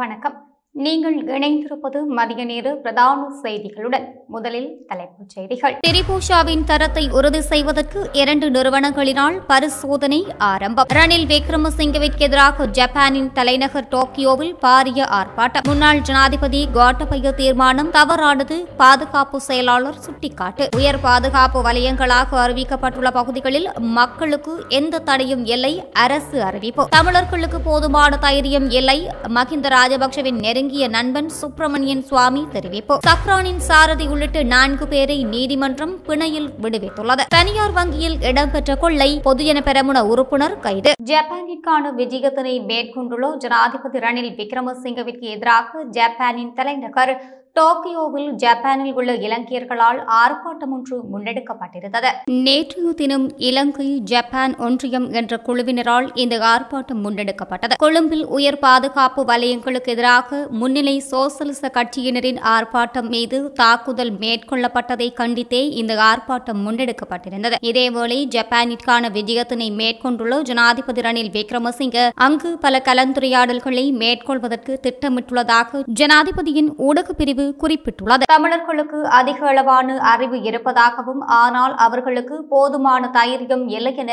வணக்கம். நீங்கள் இணைந்திருப்பது மதிய நேர பிரதான செய்திகளுடன் முதலில் தலைப்புச் செய்திகள். திரிபூஷாவின் தரத்தை உறுதி செய்வதற்கு இரண்டு நிறுவனங்களினால் பரிசோதனை ஆரம்பம். ரணில் விக்ரமசிங்கவிற்கு எதிராக ஜப்பானின் தலைநகர் டோக்கியோவில் பாரிய ஆர்ப்பாட்டம். முன்னாள் ஜனாதிபதி கோட்டபய தீர்மானம் தவறானது பாதுகாப்பு செயலாளர் சுட்டிக்காட்டு. உயர் பாதுகாப்பு வலயங்களாக அறிவிக்கப்பட்டுள்ள பகுதிகளில் மக்களுக்கு எந்த தடையும் இல்லை அரசு அறிவிப்பு. தமிழர்களுக்கு போதுமான தைரியம் இல்லை மகிந்த ராஜபக்சவின் நெருங்கிய நண்பன் சுப்பிரமணியன் சுவாமி தெரிவிப்பு. சக்ரானின் சாரதி உள்ளிட்ட நான்கு பேரை நீதிமன்றம் பிணையில் விடுவித்துள்ளது. தனியார் வங்கியில் இடம்பெற்ற கொள்ளை பொதுஜன பெரமுன உறுப்பினர் கைது. ஜப்பானிற்கான விஜயத்தினை மேற்கொண்டுள்ள ஜனாதிபதி ரணில் விக்ரமசிங்கவிற்கு எதிராக ஜப்பானின் தலைநகர் டோக்கியோவில் ஜப்பானில் உள்ள இலங்கையர்களால் ஆர்ப்பாட்டம் ஒன்று முன்னெடுக்கப்பட்டிருந்தது. நேற்றைய தினம் இலங்கை ஜப்பான் ஒன்றியம் என்ற குழுவினரால் இந்த ஆர்ப்பாட்டம் முன்னெடுக்கப்பட்டது. கொழும்பில் உயர் பாதுகாப்பு வலயங்களுக்கு எதிராக முன்னிலை சோசலிச கட்சியினரின் ஆர்ப்பாட்டம் மீது தாக்குதல் மேற்கொள்ளப்பட்டதை கண்டித்தே இந்த ஆர்ப்பாட்டம் முன்னெடுக்கப்பட்டிருந்தது. இதேவேளை ஜப்பானிற்கான விஜயத்தினை மேற்கொண்டுள்ள ஜனாதிபதி ரணில் விக்ரமசிங்க அங்கு பல கலந்துரையாடல்களை மேற்கொள்வதற்கு திட்டமிட்டுள்ளதாக ஜனாதிபதியின் ஊடக பிரிவு குறிப்பிட்டுள்ளது. தமிழர்களுக்கு அதிக அளவான அறிவு இருப்பதாகவும் ஆனால் அவர்களுக்கு போதுமான தைரியம் இல்லை என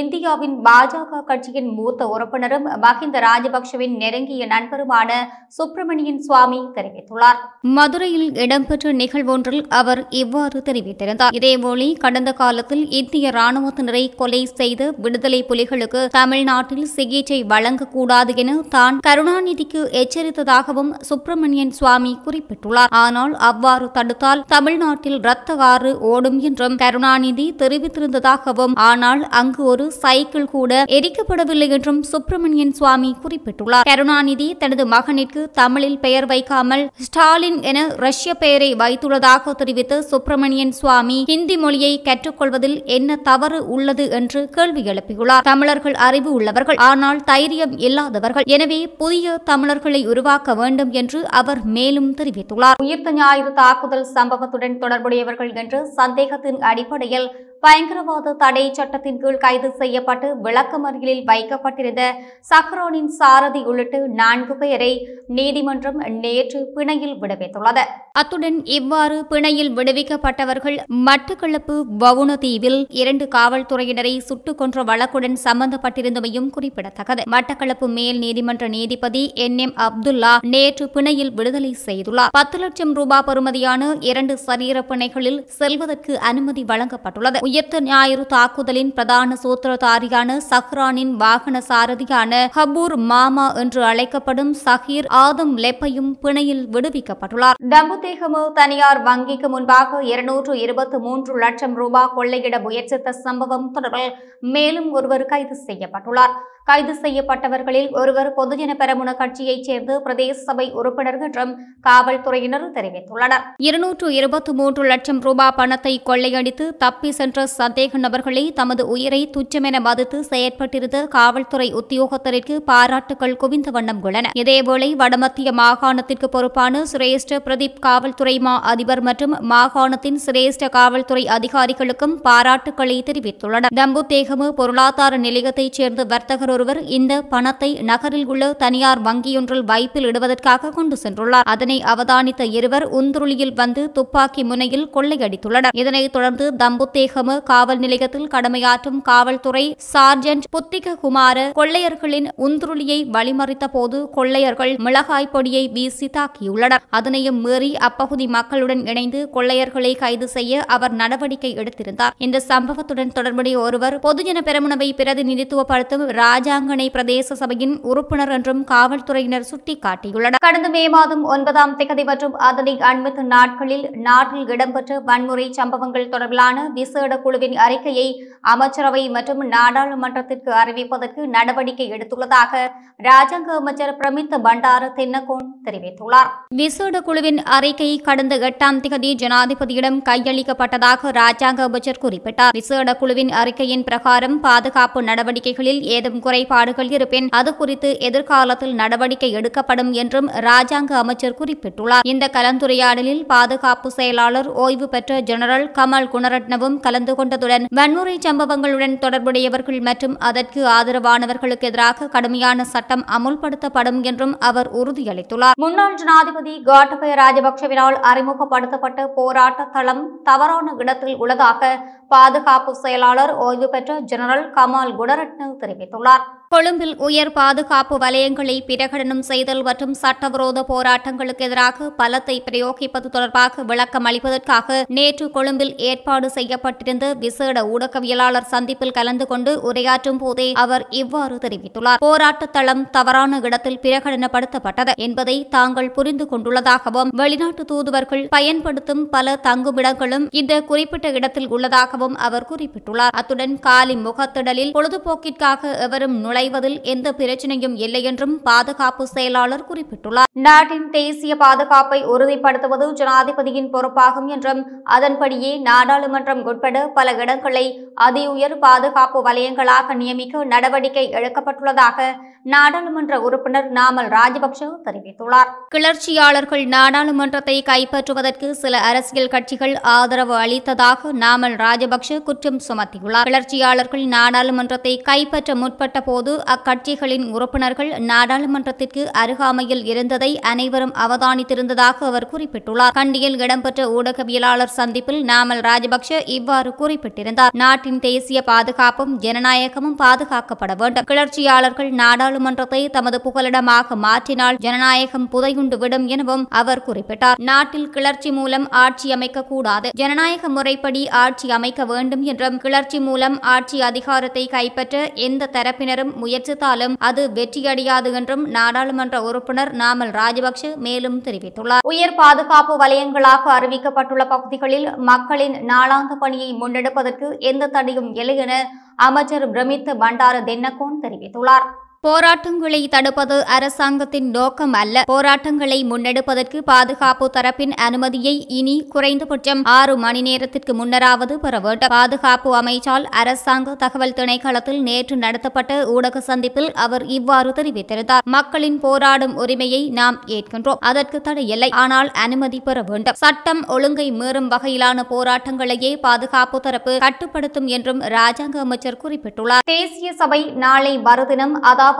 இந்தியாவின் பாஜக கட்சியின் மூத்த உறுப்பினரும் மஹிந்த ராஜபக்சவின் நெருங்கிய நண்பருமான சுப்பிரமணியன் சுவாமி தெரிவித்துள்ளார். மதுரையில் இடம்பெற்ற நிகழ்வொன்றில் அவர் இவ்வாறு தெரிவித்திருந்தார். இதேபோல கடந்த காலத்தில் இந்திய ராணுவத்தினரை கொலை செய்த விடுதலை புலிகளுக்கு தமிழ்நாட்டில் சிகிச்சை வழங்கக்கூடாது என தான் கருணாநிதிக்கு எச்சரித்ததாகவும் சுப்பிரமணியன் சுவாமி குறிப்பிட்டுள்ளார். ஆனால் அவ்வாறு தடுத்தால் தமிழ்நாட்டில் இரத்த ஆறு ஓடும் என்றும் கருணாநிதி தெரிவித்திருந்ததாகவும் ஆனால் அங்கு ஒரு ஒரு சைக்கிள் கூட எரிக்கப்படவில்லை என்றும் சுப்பிரமணியன் சுவாமி குறிப்பிட்டுள்ளார். கருணாநிதி தனது மகனிற்கு தமிழில் பெயர் வைக்காமல் ஸ்டாலின் என ரஷ்ய பெயரை வைத்துள்ளதாக தெரிவித்து சுப்பிரமணியன் சுவாமி ஹிந்தி மொழியை கற்றுக்கொள்வதில் என்ன தவறு உள்ளது என்று கேள்வி எழுப்பியுள்ளார். தமிழர்கள் அறிவு உள்ளவர்கள் ஆனால் தைரியம் இல்லாதவர்கள். எனவே புதிய தமிழர்களை உருவாக்க வேண்டும் என்று அவர் மேலும் தெரிவித்துள்ளார். உயிர்த்த ஞாயிறு தாக்குதல் சம்பவத்துடன் தொடர்புடையவர்கள் என்று சந்தேகத்தின் அடிப்படையில் பயங்கரவாத தடை சட்டத்தின் கீழ் கைது செய்யப்பட்டு விளக்கமறியலில் வைக்கப்பட்டிருந்த சக்ரோனின் சாரதி உள்ளிட்ட நான்கு பேரை நீதிமன்றம் நேற்று பிணையில் விடுவித்துள்ளது. அத்துடன் இவ்வாறு பிணையில் விடுவிக்கப்பட்டவர்கள் மட்டக்களப்பு வவுணதீவில் இரண்டு காவல்துறையினரை சுட்டுக் கொன்ற வழக்குடன் சம்பந்தப்பட்டிருந்தமையும் குறிப்பிடத்தக்கது. மட்டக்களப்பு மேல் நீதிமன்ற நீதிபதி என். எம். அப்துல்லா நேற்று பிணையில் விடுதலை செய்துள்ளார். பத்து லட்சம் ரூபாய் பெறுமதியான இரண்டு சரீர பிணைகளில் செல்வதற்கு அனுமதி வழங்கப்பட்டுள்ளது. உயர்த்த ஞாயிறு தாக்குதலின் பிரதான சூத்திரதாரியான சஹ்ரானின் வாகன சாரதியான ஹபூர் மாமா என்று அழைக்கப்படும் சஹீர் ஆதம் லெப்பையும் பிணையில் விடுவிக்கப்பட்டுள்ளார். தம்புதேகமு தனியார் வங்கிக்கு முன்பாக இருநூற்று இருபத்தி மூன்று லட்சம் ரூபாய் கொள்ளையிட முயற்சித்த சம்பவம் தொடர்பில் மேலும் ஒருவர் கைது செய்யப்பட்டுள்ளார். கைது செய்யப்பட்டவர்களில் ஒருவர் பொதுஜன பெரமுன கட்சியைச் சேர்ந்த பிரதேச சபை உறுப்பினர் என்றும் காவல்துறையினர் தெரிவித்துள்ளனர். இருநூற்று இருபத்தி மூன்று லட்சம் ரூபாய் பணத்தை கொள்ளையடித்து தப்பி சென்ற சந்தேக நபர்களை தமது உயிரை துச்சமென மதித்து செயற்பட்டிருந்த காவல்துறை உத்தியோகத்தருக்கு பாராட்டுகள் குவிந்த வண்ணம் உள்ளன. இதேவேளை வடமத்திய மாகாணத்திற்கு பொறுப்பான சிரேஷ்ட பிரதீப் காவல்துறை மா அதிபர் மற்றும் மாகாணத்தின் சிரேஷ்ட காவல்துறை அதிகாரிகளுக்கும் பாராட்டுக்களை தெரிவித்துள்ளனர். தம்புத்தேகமு பொருளாதார நிலையத்தைச் சேர்ந்த வர்த்தகர் ஒருவர் இந்த பணத்தை நகரில் உள்ள தனியார் வங்கியொன்றில் வைப்பில் இடுவதற்காக கொண்டு சென்றுள்ளார். அதனை அவதானித்த இருவர் உந்துருளியில் வந்து துப்பாக்கி முனையில் கொள்ளையடித்துள்ளனர். இதனைத் தொடர்ந்து தம்புத்தேகம காவல் நிலையத்தில் கடமையாற்றும் காவல்துறை சார்ஜென்ட் புத்திக குமார கொள்ளையர்களின் உந்துருளியை வழிமறித்த போது கொள்ளையர்கள் மிளகாய் பொடியை வீசி தாக்கியுள்ளனர். அதனையும் மீறி அப்பகுதி மக்களுடன் இணைந்து கொள்ளையர்களை கைது செய்ய அவர் நடவடிக்கை எடுத்திருந்தார். இந்த சம்பவத்துடன் தொடர்புடைய ஒருவர் பொதுஜன பெருமுனவை பிரதிநிதித்துவப்படுத்தும் ராஜ் ராஜாங்கனை பிரதேச சபையின் உறுப்பினர் என்றும் காவல்துறையினர் சுட்டிக்காட்டியுள்ளனர். கடந்த மே மாதம் ஒன்பதாம் திகதி மற்றும் அதனை அண்மித்த நாட்களில் நாட்டில் இடம்பெற்ற வன்முறை சம்பவங்கள் தொடர்பிலான விசேட குழுவின் அறிக்கையை அமைச்சரவை மற்றும் நாடாளுமன்றத்திற்கு அறிவிப்பதற்கு நடவடிக்கை எடுத்துள்ளதாக ராஜாங்க அமைச்சர் பிரமித் பண்டார தென்னகோன் தெரிவித்துள்ளார். விசேட குழுவின் அறிக்கை கடந்த எட்டாம் திகதி ஜனாதிபதியிடம் கையளிக்கப்பட்டதாக ராஜாங்க அமைச்சர் குறிப்பிட்டார். விசேட குழுவின் அறிக்கையின் பிரகாரம் பாதுகாப்பு நடவடிக்கைகளில் ஏதும் குறை குறைபாடுகள் இருப்பின் அது குறித்து எதிர்காலத்தில் நடவடிக்கை எடுக்கப்படும் என்றும் ராஜாங்க அமைச்சர் குறிப்பிட்டுள்ளார். இந்த கலந்துரையாடலில் பாதுகாப்பு செயலாளர் ஓய்வு பெற்ற ஜெனரல் கமல் குணரட்னவும் கலந்து கொண்டதுடன் வன்முறை சம்பவங்களுடன் தொடர்புடையவர்கள் மற்றும் அதற்கு ஆதரவானவர்களுக்கு எதிராக கடுமையான சட்டம் அமுல்படுத்தப்படும் என்றும் அவர் உறுதியளித்துள்ளார். முன்னாள் ஜனாதிபதி கோட்டபய ராஜபக்சவினால் அறிமுகப்படுத்தப்பட்ட போராட்ட தளம் தவறான இடத்தில் உள்ளதாக பாதுகாப்பு செயலாளர் ஓய்வு பெற்ற ஜெனரல் கமால் குணரட்ன தெரிவித்துள்ளார். 아 கொழும்பில் உயர் பாதுகாப்பு வலயங்களை பிரகடனம் செய்தல் மற்றும் சட்டவிரோத போராட்டங்களுக்கு எதிராக பலத்தை பிரயோகிப்பது தொடர்பாக விளக்கம் அளிப்பதற்காக நேற்று கொழும்பில் ஏற்பாடு செய்யப்பட்டிருந்த விசேட ஊடகவியலாளர் சந்திப்பில் கலந்து கொண்டு உரையாற்றும் போதே அவர் இவ்வாறு தெரிவித்துள்ளார். போராட்ட தளம் தவறான இடத்தில் பிரகடனப்படுத்தப்பட்டது என்பதை தாங்கள் புரிந்து கொண்டுள்ளதாகவும் வெளிநாட்டு தூதுவர்கள் பயன்படுத்தும் பல தங்குமிடங்களும் இந்த குறிப்பிட்ட இடத்தில் உள்ளதாகவும் அவர் குறிப்பிட்டுள்ளார். அத்துடன் காலி முகத்திடலில் பொழுதுபோக்கிற்காக எவரும் நுழை நுழைவதில் எந்த பிரச்சனையும் இல்லை என்றும் பாதுகாப்பு செயலாளர் குறிப்பிட்டுள்ளார். நாட்டின் தேசிய பாதுகாப்பை உறுதிப்படுத்துவது ஜனாதிபதியின் பொறுப்பாகும் என்றும் அதன்படியே நாடாளுமன்றம் உட்பட பல இடங்களை அதிஉயர் பாதுகாப்பு வலயங்களாக நியமிக்க நடவடிக்கை எடுக்கப்பட்டுள்ளதாக நாடாளுமன்ற உறுப்பினர் நாமல் ராஜபக்ஷ தெரிவித்துள்ளார். கிளர்ச்சியாளர்கள் நாடாளுமன்றத்தை கைப்பற்றுவதற்கு சில அரசியல் கட்சிகள் ஆதரவு அளித்ததாக நாமல் ராஜபக்ஷ குற்றம் சுமத்தியுள்ளார். கிளர்ச்சியாளர்கள் நாடாளுமன்றத்தை கைப்பற்ற முற்பட்ட போது அக்கட்சிகளின் உறுப்பினர்கள் நாடாளுமன்றத்திற்கு அருகாமையில் இருந்ததை அனைவரும் அவதானித்திருந்ததாக அவர் குறிப்பிட்டுள்ளார். கண்டியில் இடம்பெற்ற ஊடகவியலாளர் சந்திப்பில் நாமல் ராஜபக்ஷ இவ்வாறு குறிப்பிட்டிருந்தார். நாட்டின் தேசிய பாதுகாப்பும் ஜனநாயகமும் பாதுகாக்கப்பட வேண்டும். கிளர்ச்சியாளர்கள் நாடாளுமன்றத்தை தமது புகலிடமாக மாற்றினால் ஜனநாயகம் புதையுண்டு விடும் எனவும் அவர் குறிப்பிட்டார். நாட்டில் கிளர்ச்சி மூலம் ஆட்சி அமைக்க கூடாது. ஜனநாயக முறைப்படி ஆட்சி அமைக்க வேண்டும் என்றும் கிளர்ச்சி மூலம் ஆட்சி அதிகாரத்தை கைப்பற்ற எந்த தரப்பினரும் முயற்சித்தாலும் அது வெற்றியடையாது என்றும் நாடாளுமன்ற உறுப்பினர் நாமல் ராஜபக்ஷ மேலும் தெரிவித்துள்ளார். உயர் பாதுகாப்பு வலயங்களாக அறிவிக்கப்பட்டுள்ள பகுதிகளில் மக்களின் நாளாந்த பணியை முன்னெடுப்பதற்கு எந்த தடையும் இல்லை என அமைச்சர் பிரமித் பண்டார தென்னகோன் தெரிவித்துள்ளார். போராட்டங்களை தடுப்பது அரசாங்கத்தின் நோக்கம் அல்ல. போராட்டங்களை முன்னெடுப்பதற்கு பாதுகாப்பு தரப்பின் அனுமதியை இனி குறைந்தபட்சம் ஆறு மணி நேரத்திற்கு முன்னராவது பெற வேண்டும். பாதுகாப்பு அமைச்சால் அரசாங்க தகவல் திணைக்களத்தில் நேற்று நடத்தப்பட்ட ஊடக சந்திப்பில் அவர் இவ்வாறு தெரிவித்திருந்தார். மக்களின் போராடும் உரிமையை நாம் ஏற்கின்றோம். அதற்கு தடையில்லை ஆனால் அனுமதி பெற வேண்டும். சட்டம் ஒழுங்கை மீறும் வகையிலான போராட்டங்களையே பாதுகாப்பு தரப்பு கட்டுப்படுத்தும் என்றும் ராஜாங்க அமைச்சர் குறிப்பிட்டுள்ளார். தேசிய சபை நாளை மறுதினம் அதாவது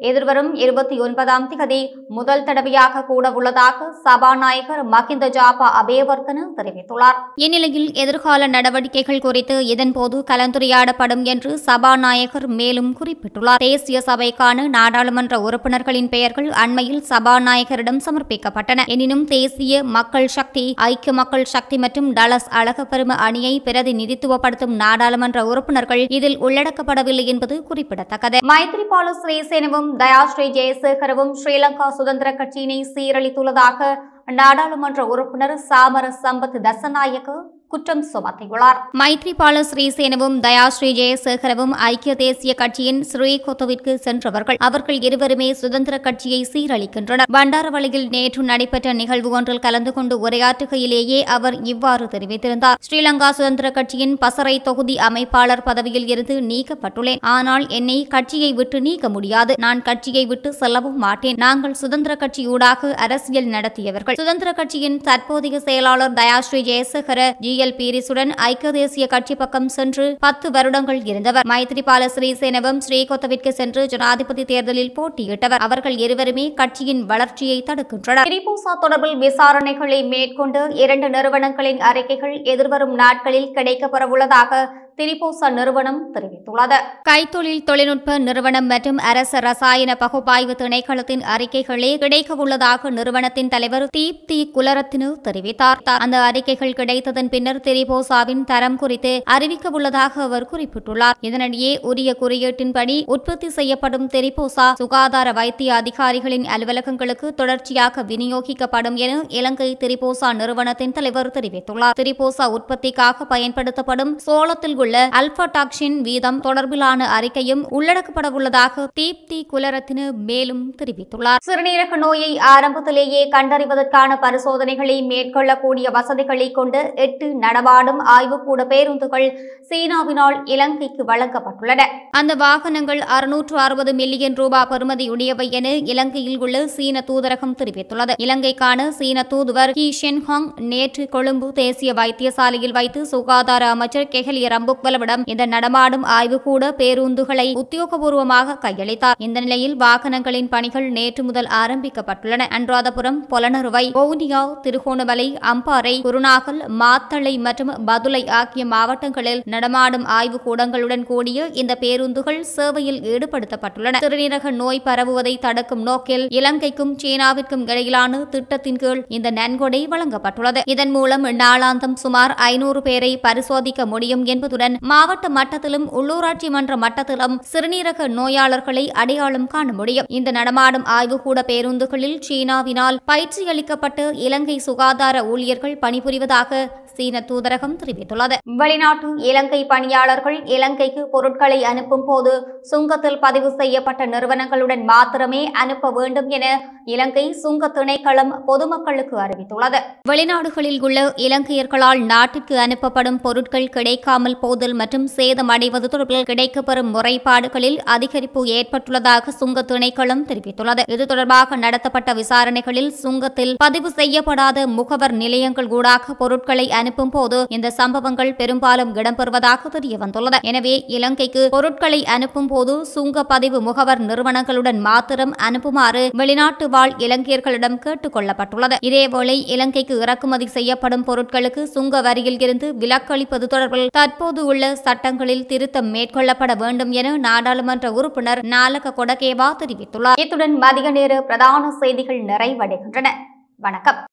எதிர்வரும் இருபத்தி ஒன்பதாம் திகதி முதல் தடவையாக கூட உள்ளதாக சபாநாயகர் மஹிந்த ஜாபா அபேவர்த்தன தெரிவித்துள்ளார். இந்நிலையில் எதிர்கால நடவடிக்கைகள் குறித்து இதன்போது கலந்துரையாடப்படும் என்று சபாநாயகர் மேலும் குறிப்பிட்டுள்ளார். தேசிய சபைக்கான நாடாளுமன்ற உறுப்பினர்களின் பெயர்கள் அண்மையில் சபாநாயகரிடம் சமர்ப்பிக்கப்பட்டன. எனினும் தேசிய மக்கள் சக்தி ஐக்கிய மக்கள் சக்தி மற்றும் டலஸ் அழகப்பெரும அணியை பிரதிநிதித்துவப்படுத்தும் நாடாளுமன்ற உறுப்பினர்கள் இதில் உள்ளடக்கப்படவில்லை என்பது குறிப்பிடத்தக்கது. மைத்ரிபால சிறிசேனவும் தயாஸ்ரீ ஜெயசேகரவும் ஸ்ரீலங்கா சுதந்திர கட்சியினை சீரழித்துள்ளதாக நாடாளுமன்ற உறுப்பினர் சாமர சம்பத் தசநாயக்க குற்றம் சுமத்தியுள்ளார். மைத்ரிபால ஸ்ரீசேனவும் தயா ஸ்ரீ ஜெயசேகரவும் ஐக்கிய தேசிய கட்சியின் ஸ்ரீகொத்தவிற்கு சென்றவர்கள். அவர்கள் இருவருமே சுதந்திர கட்சியை சீரழிக்கின்றனர். பண்டாரவளையில் நேற்று நடைபெற்ற நிகழ்வு ஒன்றில் கலந்து கொண்டு உரையாற்றுகையிலேயே அவர் இவ்வாறு தெரிவித்திருந்தார். ஸ்ரீலங்கா சுதந்திர கட்சியின் பசறை தொகுதி அமைப்பாளர் பதவியில் இருந்து நீக்கப்பட்டுள்ளேன். ஆனால் என்னை கட்சியை விட்டு நீக்க முடியாது. நான் கட்சியை விட்டு செல்லவும் மாட்டேன். நாங்கள் சுதந்திர கட்சி ஊடாக அரசியல் நடத்தியவர்கள். சுதந்திர கட்சியின் தற்போதைய செயலாளர் தயாஸ்ரீ ஜெயசேகர ஜி. எல் பீரிசுடன் ஐக்கிய தேசிய கட்சி பக்கம் சென்று பத்து வருடங்கள் இருந்தவர். மைத்ரிபால ஸ்ரீசேனவும் ஸ்ரீகொத்தவிற்கு சென்று ஜனாதிபதி தேர்தலில் போட்டியிட்டவர். அவர்கள் இருவருமே கட்சியின் வளர்ச்சியை தடுக்கின்றனர். திரிபூசா தொடர்பில் விசாரணைகளை மேற்கொண்டு இரண்டு நிறுவனங்களின் அறிக்கைகள் எதிர்வரும் நாட்களில் கிடைக்கப்பெறவுள்ளதாக திரிபோசா நிறுவனம் தெரிவித்துள்ளது. கைத்தொழில் தொழில்நுட்ப நிறுவனம் மற்றும் அரச ரசாயன பகுப்பாய்வு திணைக்களத்தின் அறிக்கைகளே கிடைக்கவுள்ளதாக நிறுவனத்தின் தலைவர் தீப்தி குலரத்னு தெரிவித்தார். அந்த அறிக்கைகள் கிடைத்ததன் பின்னர் திரிபோசாவின் தரம் குறித்து அறிவிக்கவுள்ளதாக அவர் குறிப்பிட்டுள்ளார். இதனிடையே உரிய குறியீட்டின்படி உற்பத்தி செய்யப்படும் திரிபோசா சுகாதார வைத்திய அதிகாரிகளின் அலுவலகங்களுக்கு தொடர்ச்சியாக விநியோகிக்கப்படும் என இலங்கை திரிபோசா நிறுவனத்தின் தலைவர் தெரிவித்துள்ளார். திரிபோசா உற்பத்திக்காக பயன்படுத்தப்படும் சோளத்தில் உள்ள உள்ள அல்பாடாக்சின் வீதம் தொடர்பிலான அறிக்கையும் உள்ளடக்கப்பட உள்ளதாக தீப்தி குலரத்தின மேலும் தெரிவித்துள்ளார். சிறுநீரக நோயை ஆரம்பத்திலேயே கண்டறிவதற்கான பரிசோதனைகளை மேற்கொள்ளக்கூடிய வசதிகளை கொண்டு எட்டு நடமாடும் ஆய்வுக்கூட பேருந்துகள் சீனாவினால் இலங்கைக்கு வழங்கப்பட்டுள்ளன. அந்த வாகனங்கள் அறுநூற்று அறுபது மில்லியன் ரூபாய் பெறுமதியுடையவை என இலங்கையில் உள்ள சீன தூதரகம் தெரிவித்துள்ளது. இலங்கைக்கான சீன தூதுவர் கி. ஷென்ஹாங் நேற்று கொழும்பு தேசிய வைத்தியசாலையில் வைத்து சுகாதார அமைச்சர் கெஹலிய ரம்புக்வலவிடம் இந்த நடமாடும் ஆய்வுக்கூட பேருந்துகளை உத்தியோகபூர்வமாக கையளித்தார். இந்த நிலையில் வாகனங்களின் பணிகள் நேற்று முதல் ஆரம்பிக்கப்பட்டுள்ளன. அனுராதபுரம் பொலனறுவை வவுனியா திருகோணமலை அம்பாறை குருநாகல் மாத்தளை மற்றும் பதுளை ஆகிய மாவட்டங்களில் நடமாடும் ஆய்வு கூடங்களுடன் கூடிய இந்த பேருந்துகள் சேவையில் ஈடுபடுத்தப்பட்டுள்ளன. சிறுநீரக நோய் பரவுவதை தடுக்கும் நோக்கில் இலங்கைக்கும் சீனாவிற்கும் இடையிலான திட்டத்தின் கீழ் இந்த நன்கொடை வழங்கப்பட்டுள்ளது. இதன் மூலம் நாளாந்தம் சுமார் ஐநூறு பேரை பரிசோதிக்க முடியும் என்பதுடன் மாவட்ட மட்டத்திலும் உள்ளூராட்சி மன்ற மட்டத்திலும் சிறுநீரக நோயாளர்களை அடையாளம் காண முடியும். இந்த நடமாடும் ஆய்வுக்கூட பேருந்துகளில் சீனாவினால் பயிற்சியளிக்கப்பட்டு இலங்கை சுகாதார ஊழியர்கள் பணிபுரிவதாக சீன தூதரகம் தெரிவித்துள்ளது. வெளிநாட்டு இலங்கை பணியாளர்கள் இலங்கைக்கு பொருட்களை அனுப்பும் போது சுங்கத்தில் பதிவு செய்யப்பட்ட நிறுவனங்களுடன் மாத்திரமே அனுப்ப வேண்டும் என இலங்கை சுங்க திணைக்களம் பொதுமக்களுக்கு அறிவித்துள்ளது. வெளிநாடுகளில் உள்ள இலங்கையர்களால் நாட்டிற்கு அனுப்பப்படும் பொருட்கள் கிடைக்காமல் போதல் மற்றும் சேதம் அடைவது தொடர்பில் கிடைக்கப்பெறும் முறைப்பாடுகளில் அதிகரிப்பு ஏற்பட்டுள்ளதாக சுங்க திணைக்களம் தெரிவித்துள்ளது. இது தொடர்பாக நடத்தப்பட்ட விசாரணைகளில் சுங்கத்தில் பதிவு செய்யப்படாத முகவர் நிலையங்கள் ஊடாக பொருட்களை அனுப்பும் போது இந்த சம்பவங்கள் பெரும்பாலும் இடம்பெறுவதாக தெரிய வந்துள்ளது எனவே இலங்கைக்கு பொருட்களை அனுப்பும் போது சுங்க பதிவு முகவர் நிறுவனங்களுடன் மாத்திரம் அனுப்புமாறு வெளிநாட்டு வாழ் இலங்கையர்களிடம் கேட்டுக் கொள்ளப்பட்டுள்ளது. இதேவேளை இலங்கைக்கு இறக்குமதி செய்யப்படும் பொருட்களுக்கு சுங்க வரியில் இருந்து விலக்களிப்பது தொடர்பில் தற்போது உள்ள சட்டங்களில் திருத்தம் மேற்கொள்ளப்பட வேண்டும் என நாடாளுமன்ற உறுப்பினர் நாலக கொடகேவா தெரிவித்துள்ளார். இத்துடன் மதிய நேர பிரதான செய்திகள் நிறைவடைகின்றன. வணக்கம்.